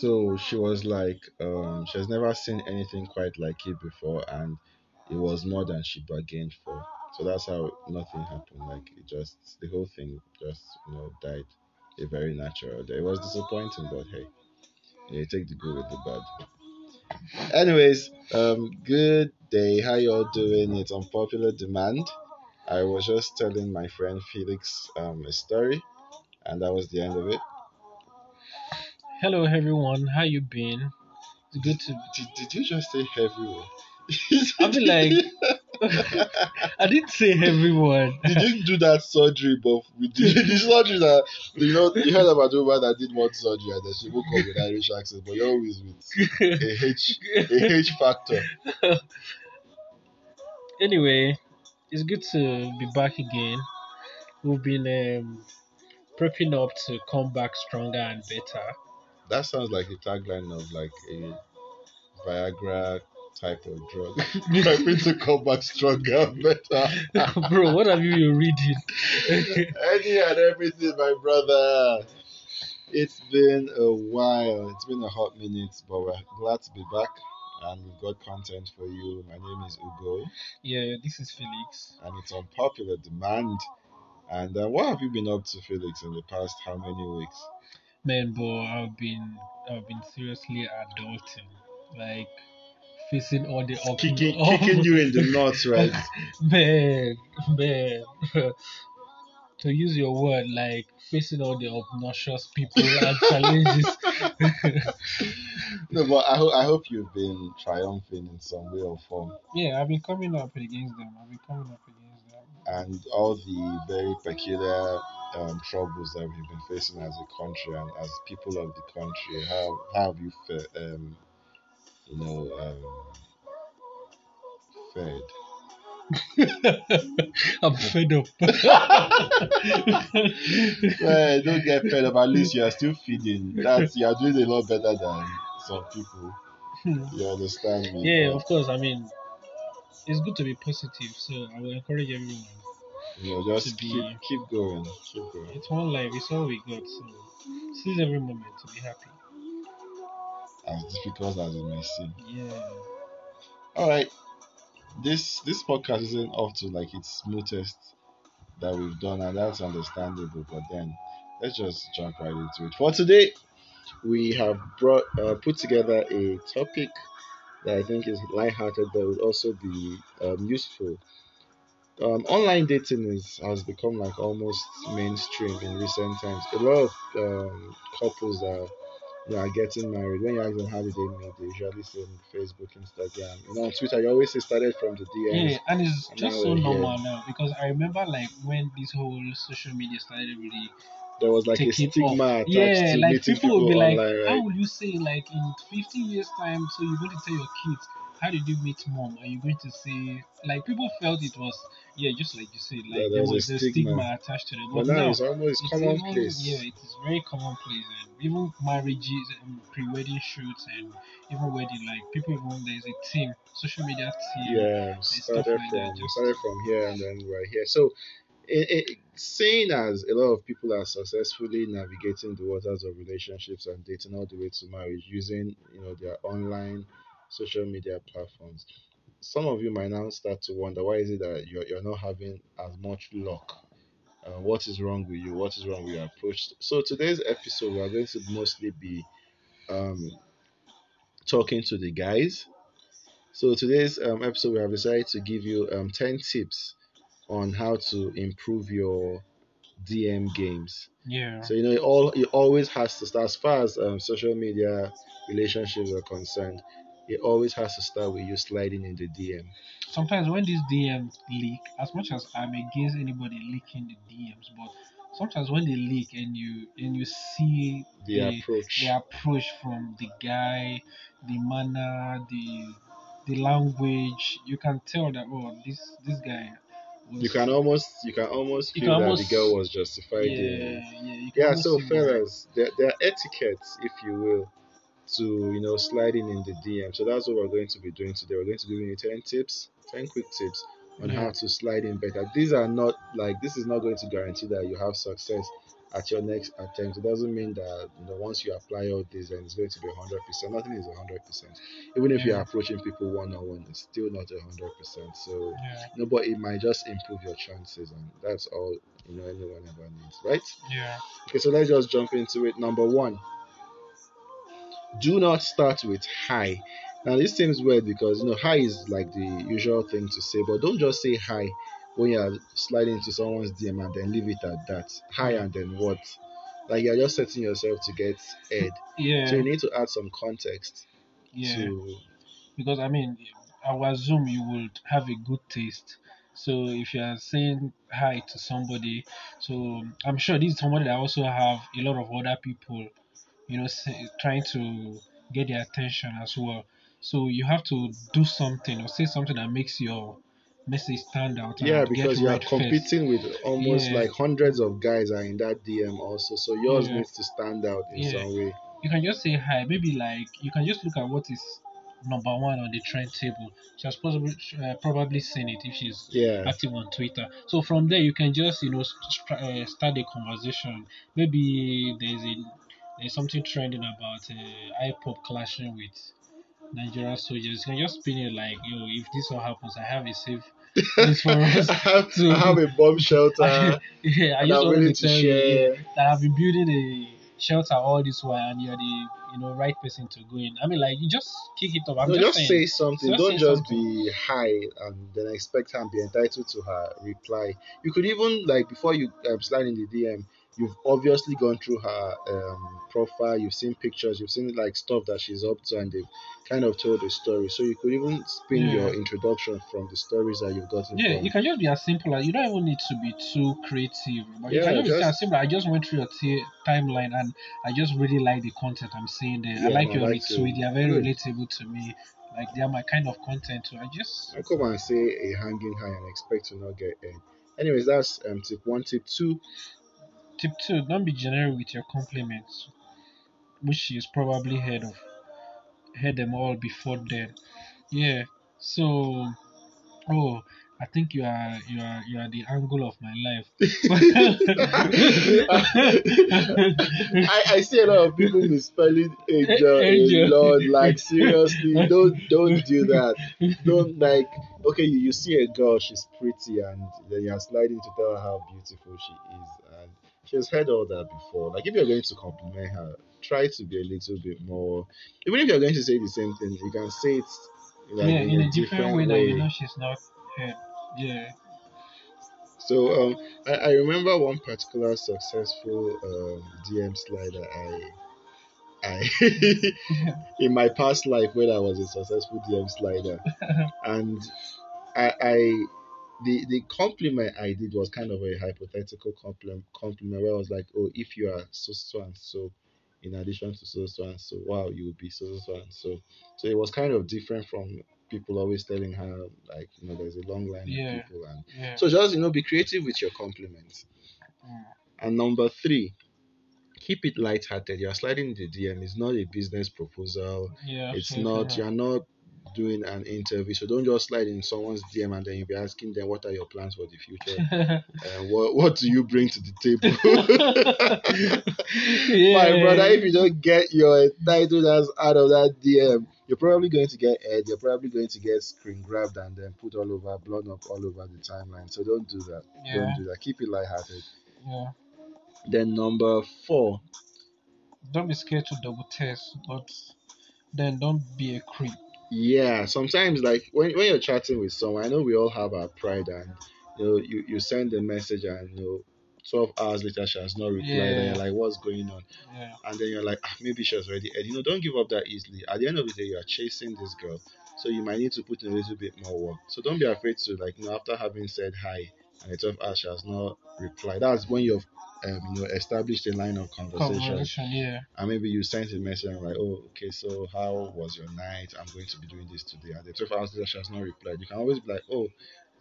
So she was like, um, she has never seen anything quite like it before, and it was more than she bargained for. So that's how nothing happened. Like it just, the whole thing just, you know, died a very natural day. It was disappointing, but hey, you take the good with the bad. Anyways, um, good day. How y'all doing? It's unpopular demand. I was just telling my friend Felix um, a story, and that was the end of it. Hello everyone, how you been? It's good to. Did, did you just say everyone? I feel like I didn't say everyone. didn't do that surgery, but we did the surgery that you know you heard about the woman that did more surgery and then she woke up with Irish accent, but you're always with a H a H factor. anyway, it's good to be back again. We've been um, prepping up to come back stronger and better. That sounds like a tagline of like a Viagra type of drug. Prepping to come back stronger and better. Bro, what have you been reading? Any and everything, my brother. It's been a while. It's been a hot minute, but we're glad to be back. And we've got content for you. My name is Ugo. yeah, this is Felix. and it's on popular demand. And uh, what have you been up to, Felix, in the past how many weeks? Man, boy, I've been I've been seriously adulting, like facing all the up Kicking, kicking you in the nuts, right? man, man. to use your word, like facing all the obnoxious people and challenges. no, but I, ho- I hope you've been triumphing in some way or form. yeah, I've been coming up against them. I've been coming up against them. And all the very peculiar um, troubles that we've been facing as a country and as people of the country, how, how have you fe- um, you know, um, fared? I'm fed up. well, don't get fed up. At least you are still feeding. That's you are doing a lot better than some people. You understand me? yeah, of course. I mean, it's good to be positive, so I will encourage everyone. Know, just to be- keep keep going, keep going. It's one life. It's all we got. So seize every moment to be happy. As difficult as it may seem. Yeah. All right, this this podcast isn't off to like its smoothest that we've done, and that's understandable. But then, let's just jump right into it. For today, we have brought uh, put together a topic that I think is lighthearted, but would also be um, useful. Um, online dating is has become like almost mainstream in recent times. A lot of um, couples are you know, are getting married. When you ask them how did they meet, they usually say on Facebook, Instagram. You know, on Twitter, you always say started from the DMs. Yeah, and it's And just so we're here. normal now because I remember like when this whole social media started really There was like a stigma off. attached Yeah, to like meeting people people will be like, online, how right? will you say like in 15 years time? So you're going to tell your kids how did you meet mom? Are you going to say like people felt it was yeah, just like you said, like Yeah, there was a stigma. stigma attached to it. But But, now now it's almost it's commonplace. Even, yeah, it is very commonplace, and even marriages and pre-wedding shoots and even wedding, like people even there's a team, social media team. yeah, stuff started like from that, started from here and then we're here. So, seeing as a lot of people are successfully navigating the waters of relationships and dating all the way to marriage using you know their online social media platforms, some of you might now start to wonder why is it that you're, you're not having as much luck. Uh, what is wrong with you? What is wrong with your approach? So today's episode, we are going to mostly be um, talking to the guys. So today's um, episode, we have decided to give you um, 10 tips on how to improve your DM games. Yeah. So you know, it all it always has to start as far as um, social media relationships are concerned. It always has to start with you sliding in the DM. sometimes when these DMs leak, as much as I'm against anybody leaking the DMs, but sometimes when they leak and you and you see The the, approach. the approach from the guy, the manner, the the language, you can tell that oh this this guy You can almost you can almost You feel can that almost- the girl was justified yeah, in yeah, Yeah, so fellas, there, there are etiquettes, if you will, to you know sliding in the DM. So that's what we're going to be doing today. We're going to be giving you ten tips, ten quick tips on Yeah. how to slide in better. These are not like this is not going to guarantee that you have success at your next attempt. It doesn't mean that you know once you apply all this and it's going to be hundred percent. Nothing is hundred percent. Even if you're approaching people one on one, it's still not hundred percent. So Yeah. no, but it might just improve your chances, and that's all you know anyone ever needs, right? Yeah. Okay, so let's just jump into it. Number one, do not start with hi. Now this seems weird because you know hi is like the usual thing to say, but don't just say hi when you're sliding into someone's DM and then leave it at that. Hi and then what? Like you're just setting yourself to get head. Yeah. So you need to add some context yeah. to because I mean, I would assume you would have a good taste. So if you are saying hi to somebody, so I'm sure this is somebody that also have a lot of other people, you know, say, trying to get their attention as well. So you have to do something or say something that makes your message stand out. yeah, because you are read first. competing with almost Yeah. like hundreds of guys are in that DM also. So yours Yeah. needs to stand out in Yeah. some way. you can just say hi. Maybe like you can just look at what is number one on the trend table. She has possibly uh, probably seen it if she's Yeah. active on Twitter. So from there you can just you know st- uh, start a conversation. Maybe there's a there's something trending about uh, IPOB clashing with Nigerian soldiers. You can just spin it like yo, if this all happens, I have a safe place for us. I have, to- I have a bomb shelter. yeah, I just willing to, tell share. You that I've been building a shelter all this while, and you're the you know right person to go in. I mean, like you just kick it up. I'm No, just, just say something. Just Don't say just something. be high and then expect her and be entitled to her reply. You could even like before you um, slide in the DM, you've obviously gone through her um, profile. You've seen pictures. You've seen like stuff that she's up to, and they've kind of told a story. So you could even spin Yeah. your introduction from the stories that you've gotten. Yeah, from. you can just be as simple as you don't even need to be too creative. But you Yeah, can just, be as simple. I just went through your t- timeline and I just really like the content I'm seeing there. Yeah, I like I your like retweet. They are very Good. relatable to me. Like they are my kind of content too. I just Don't come and say a hanging high and expect to not get in. Anyways, that's um, tip one. Tip two, tip two. Don't be generic with your compliments, which she's probably heard of. Heard them all before then. Yeah. So, oh, I think you are you are you are the angle of my life. I, I see a lot of people misspelling angel, Angel. Lord. Like seriously, don't don't do that. Don't like okay, you, you see a girl, she's pretty, and then you're sliding to tell her how beautiful she is, she has heard all that before. Like if you're going to compliment her, try to be a little bit more. Even if you're going to say the same thing, you can say it like, yeah, in, in a different way that you know she's not heard. Yeah. So um, I, I remember one particular successful um, DM slider I I in my past life when I was a successful DM slider, and I, I the the compliment I did was kind of a hypothetical compliment compliment where I was like, oh, if you are so so and so, in addition to so so and so, wow, you would be so so and so. So it was kind of different from people always telling her like you know there's a long line Yeah. of people and Yeah. so just you know, be creative with your compliments. Mm. And number three, keep it light-hearted. You're sliding the DM. It's not a business proposal. yeah. It's not. You're not doing an interview. So don't just slide in someone's DM and then you'll be asking them what are your plans for the future and what what do you bring to the table. My brother, if you don't get your entitled ass out of that DM, you're probably going to get ed. You're probably going to get screen grabbed and then put all over, blown up all over the timeline. So don't do that. yeah. Don't do that. Keep it lighthearted. Yeah. Then number four, Don't be scared to double test, but then don't be a creep. Yeah. Sometimes like when, when you're chatting with someone, I know we all have our pride and you know you, you send a message and you know 12 hours later she has not replied and you're like what's going on Yeah. and then you're like ah, maybe she has already ed. you know don't give up that easily at the end of the day you are chasing this girl so you might need to put in a little bit more work so don't be afraid to like you know after having said hi and the 12 hours she has not replied that's when you've um, you know established a line of conversation Conversation, yeah. and maybe you sent a message and like, oh, okay, so how was your night? I'm going to be doing this today. And the 12 hours later, she has not replied. You can always be like, oh,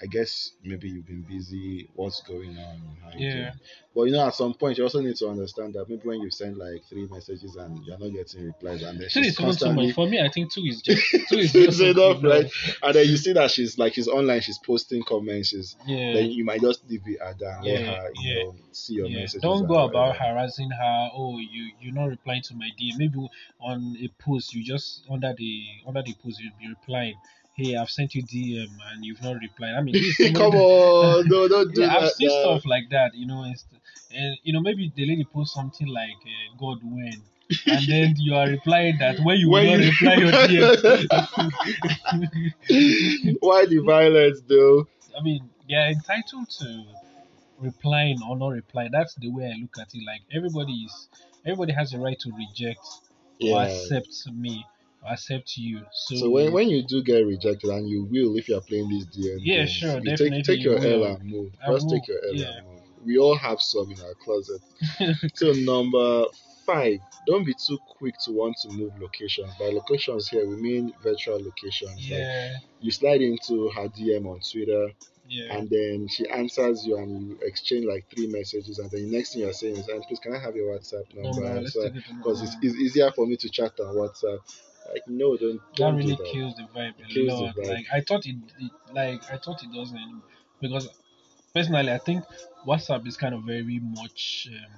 I guess maybe you've been busy. What's going on? How Yeah. doing? But you know, at some point, you also need to understand that maybe when you send like three messages and you're not getting replies, and then Two she's is even too constantly much. For me, I think two is just two is just enough, right? And then you see that she's like she's online, she's posting comments, she's Yeah. then you might just leave it at that and let Yeah, her, you yeah, know, see your Yeah. messages. Don't go about whatever. harassing her. Oh, you you're not replying to my DM. Maybe on a post you just under the under the post you'll be replying. Hey, I've sent you DM and you've not replied. I mean, Come on, no, don't do yeah, that. I've seen now. stuff like that, you know, and you know maybe the lady posts something like uh, "God when," and then you are replying that when you will When not you- reply your DM. Why the violence, though? I mean, they are entitled to replying or not replying. That's the way I look at it. Like everybody is, everybody has a right to reject or accept me accept you. So, So when, when you do get rejected, and you will if you are playing this DM, Yeah, games, sure, you take take your you. L and move. I Just will, take your L yeah. and move. We all have some in our closet. so number five, don't be too quick to want to move locations. By locations here, we mean virtual locations. Like yeah, you slide into her DM on Twitter, yeah, and then she answers you, and you exchange like three messages, and then the next thing you're saying is, "And please, can I have your WhatsApp number?" number. Let's So- take it to because it's, it's easier for me to chat on WhatsApp. Like, no, don't, that don't really do that. kills the vibe a lot. vibe. Like I thought it, it, like I thought it doesn't because personally I think WhatsApp is kind of very much um,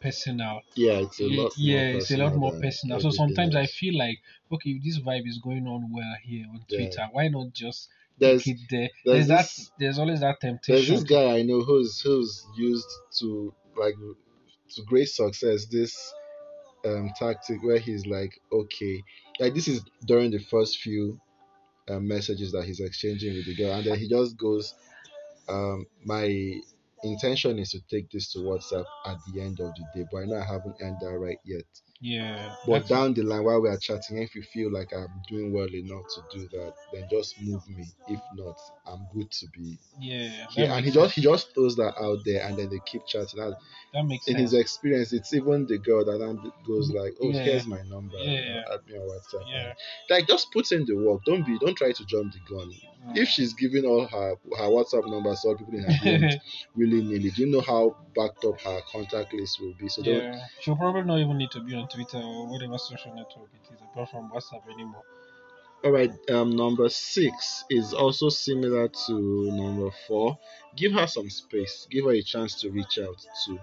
personal. Yeah, it's a lot. yeah, more it's a lot more personal. So sometimes I feel like, okay, if this vibe is going on well here on Yeah. Twitter, why not just there's keep it there? there's There's, this- that. There's always that temptation. there's this guy I know who's who's used to like to great success this um tactic where he's like, okay, like this is during the first few um, messages that he's exchanging with the girl, and then he just goes, um, my intention is to take this to WhatsApp at the end of the day, but I know I haven't earned that right yet. yeah, But down the line, while we are chatting, if you feel like I'm doing well enough to do that, then just move me. If not, I'm good to be yeah, that here. And he makes just he just throws that out there, and then they keep chatting. And that makes in sense. his experience, it's even the girl that then goes like, "Oh, Yeah. here's my number. Yeah. Add me on WhatsApp." yeah, Like just put in the work. Don't be don't try to jump the gun. If she's giving all her her WhatsApp numbers to all people in her DMs willy nilly, do you know how backed up her contact list will be? So don't yeah, she'll probably not even need to be on Twitter or whatever social network it is, apart from WhatsApp anymore. All right, um, number six is also similar to number four. Give her some space. Give her a chance to reach out too.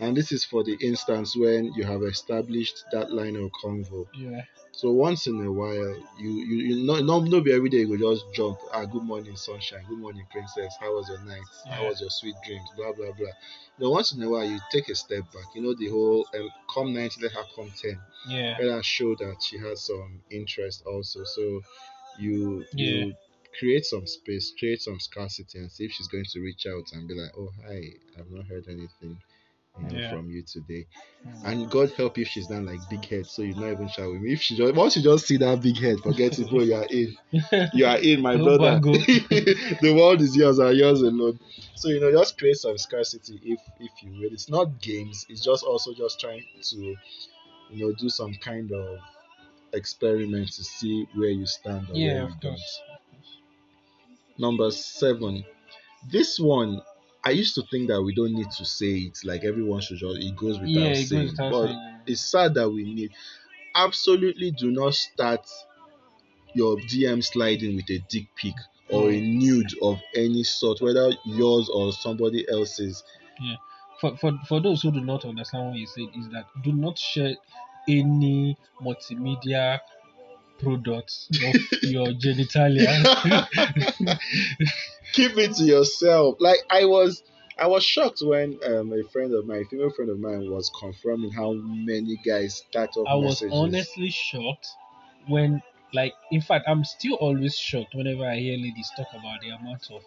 And this is for the instance when you have established that line of convo. Yeah, So once in a while, you you, you not not no be every day you go just jump. Ah, good morning sunshine. Good morning princess. How was your night? How was your sweet dreams? Blah blah blah. Know, once in a while you take a step back. You know the whole um, come ninety, let her come ten yeah, let her show that she has some interest also. So you Yeah. you create some space, create some scarcity, and see if she's going to reach out and be like, "Oh hi, I've not heard anything." You Yeah. from you today, Mm. and God help if she's done like big head, so you're not even me. If she just once you just see that big head, forget it, bro. You are in, you are in, my Go brother. the world is yours and yours alone. So you know, just create some scarcity if if you will. It's not games. It's just also just trying to, you know, do some kind of experiment to see where you stand. Or yeah, where of you course. Number seven. This one, I used to think that we don't need to say it. Like everyone should just it goes without Yeah, it saying. goes without but saying. it's sad that we need. Absolutely, do not start your DM sliding with a dick pic or a nude of any sort, whether yours or somebody else's. Yeah. for, for for those who do not understand what you said is that do not share any multimedia products of your genitalia. Keep it to yourself. Like I was, I was shocked when um, a friend of mine, a female friend of mine, was confirming how many guys start off I was messages. honestly shocked when, like, in fact, I'm still always shocked whenever I hear ladies talk about the amount of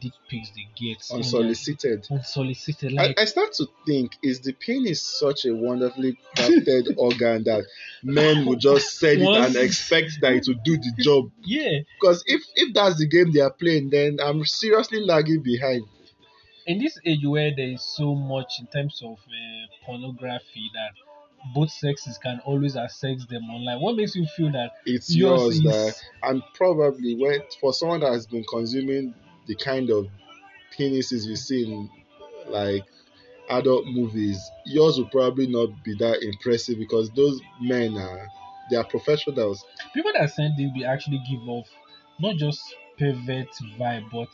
dick pics they get unsolicited. unsolicited. I, Like, I start to think is the penis such a wonderfully crafted organ that men would just send it and expect that it will do the job. yeah, Because if if that's the game they are playing, then I'm seriously lagging behind. in this age where there is so much in terms of uh, pornography that both sexes can always access them online, what makes you feel that It's yours yours, is that and probably when for someone that has been consuming the kind of penises you see in like adult movies, yours will probably not be that impressive because those men are they are professionals. People that send it will actually give off not just pervert vibe, but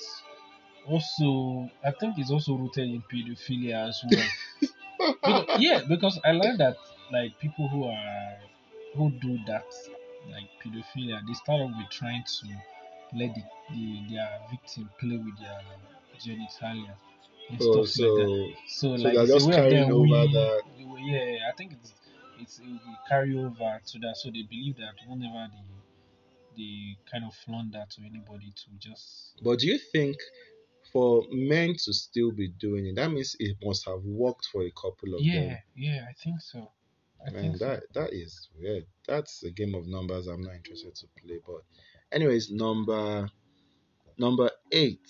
also I think it's also rooted in pedophilia as well. because, yeah, because I learned that like people who are who do that like pedophilia, they start off with trying to let the, the their victim play with their genitalia and Oh, stuff like that. so So, so like they're it's a just way of carrying them over winning. that. Yeah, I think it's it's it will carry over to that. So they believe that whenever they they kind of flaunt that to anybody to just But do you think for men to still be doing it, that means it must have worked for a couple of yeah them. yeah I think so. I Man, think so. that that is weird. That's a game of numbers I'm not interested to play. But anyways, number number eight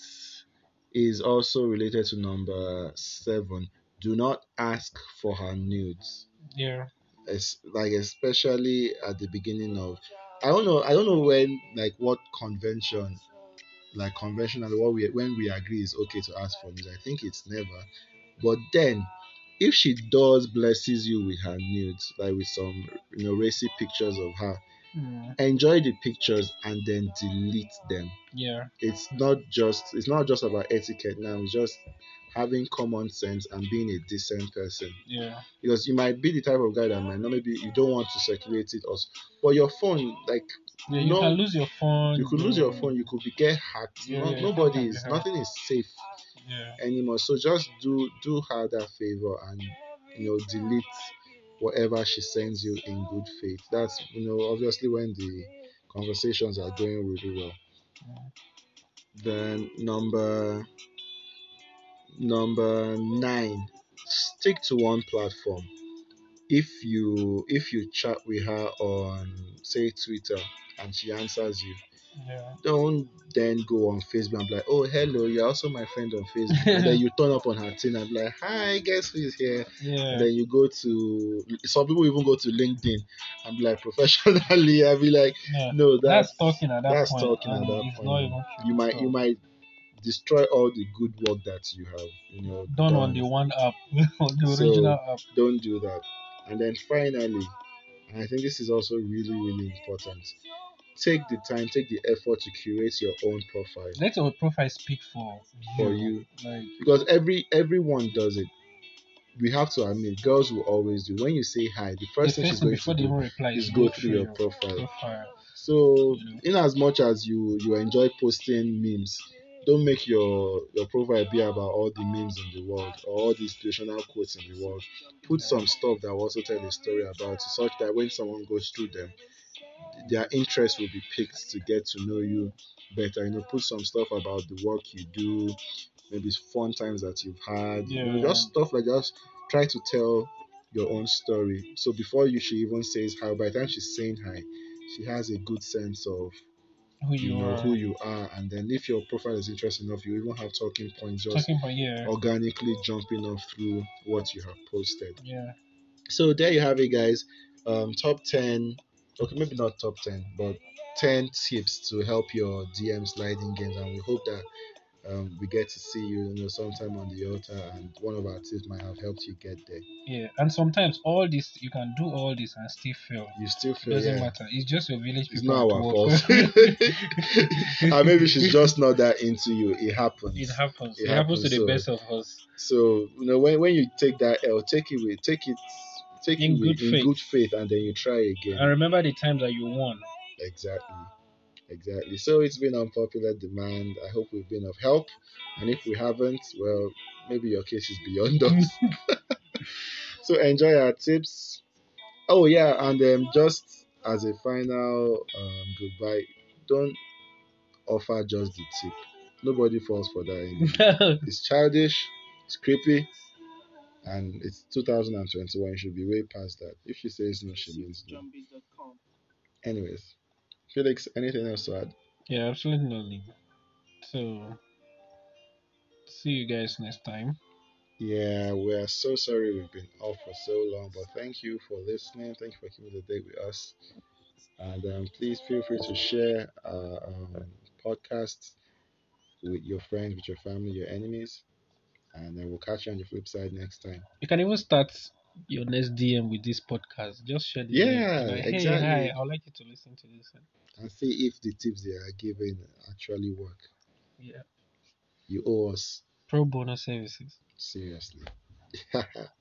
is also related to number seven. Do not ask for her nudes. Yeah Es- like especially at the beginning of I don't know I don't know when like what convention like conventionally what we when we agree is okay to ask for nudes. I think it's never. But then if she does blesses you with her nudes, like with some you know racy pictures of her, Mm, enjoy the pictures and then delete them. yeah It's not just it's not just about etiquette now, it's just having common sense and being a decent person. yeah Because you might be the type of guy that might not maybe you don't want to circulate it also. But your phone, like yeah. You No, can lose your phone. you could lose your phone, you could be get hacked. Yeah, No- nobody is nothing is safe Yeah anymore. So just do do her that favor and you know delete whatever she sends you in good faith. That's you know obviously when the conversations are going really well. Then number number nine, stick to one platform. If you if you chat with her on say Twitter and she answers you, yeah don't then go on Facebook and be like, oh hello, you're also my friend on Facebook. and then you turn up on her thing and be like, hi, guess who is here? yeah And then you go to some people even go to LinkedIn and be like professionally and be like, yeah. no, That's that's, talking at that that's point. talking at that point. You might you might destroy all the good work that you have you know done on the one app, on the So- original app. don't do that and then finally and i think this is also really really important take the time take the effort to curate your own profile Let your profile speak for you. For you. Like because every everyone does it we have to admit girls will always do when you say hi the first the thing she's going before to do reply is go through your profile profile. So, You know. in as much as you you enjoy posting memes, don't make your your profile be about all the memes in the world or all the inspirational quotes in the world. Put some stuff that will also tell a story about such that when someone goes through them, their interest will be picked to get to know you better. You know, put some stuff about the work you do, maybe fun times that you've had. You know, just stuff like just try to tell your own story. So before you she even says hi, by the time she's saying hi, she has a good sense of Who you you, know are. who you are and then if your profile is interesting enough you even have talking points just talking about yeah. organically jumping off through what you have posted Yeah. so there you have it guys um top 10 okay maybe not top 10 but 10 tips to help your dm sliding games and we hope that um, we get to see you, you know, sometime on the altar, and one of our tips might have helped you get there. Yeah. And sometimes all this you can do all this and still fail. You still feel Doesn't yeah, matter. It's just your village it's not our fault. and maybe she's just not that into you. It happens. it happens. It It, happens to the so- best of us. So you know when, when you take that L, take it with take it take In it with, good in faith. good faith, and then you try again. And remember the times that you won. Exactly, exactly. So it's been unpopular demand. I hope we've been of help, and if we haven't, well, maybe your case is beyond us. so enjoy our tips. Oh yeah, and um, just as a final um, goodbye, don't offer just the tip. Nobody falls for that. Anymore. It's childish, it's creepy, and it's 2021. You should be way past that. If she says no, she means no. Anyways, Felix, anything else to add? yeah, absolutely nothing. So see you guys next time. Yeah, we are so sorry we've been off for so long, but thank you for listening. Thank you for keeping the day with us. And um, please feel free to share our um, podcast with your friends, with your family, your enemies. And then we'll catch you on the flip side next time. You can even start your next DM with this podcast. Just share the. Yeah, Like, hey, exactly. hi, I'd like you to listen to this. And, see if the tips they are giving actually work. yeah, You owe us pro bono services. seriously.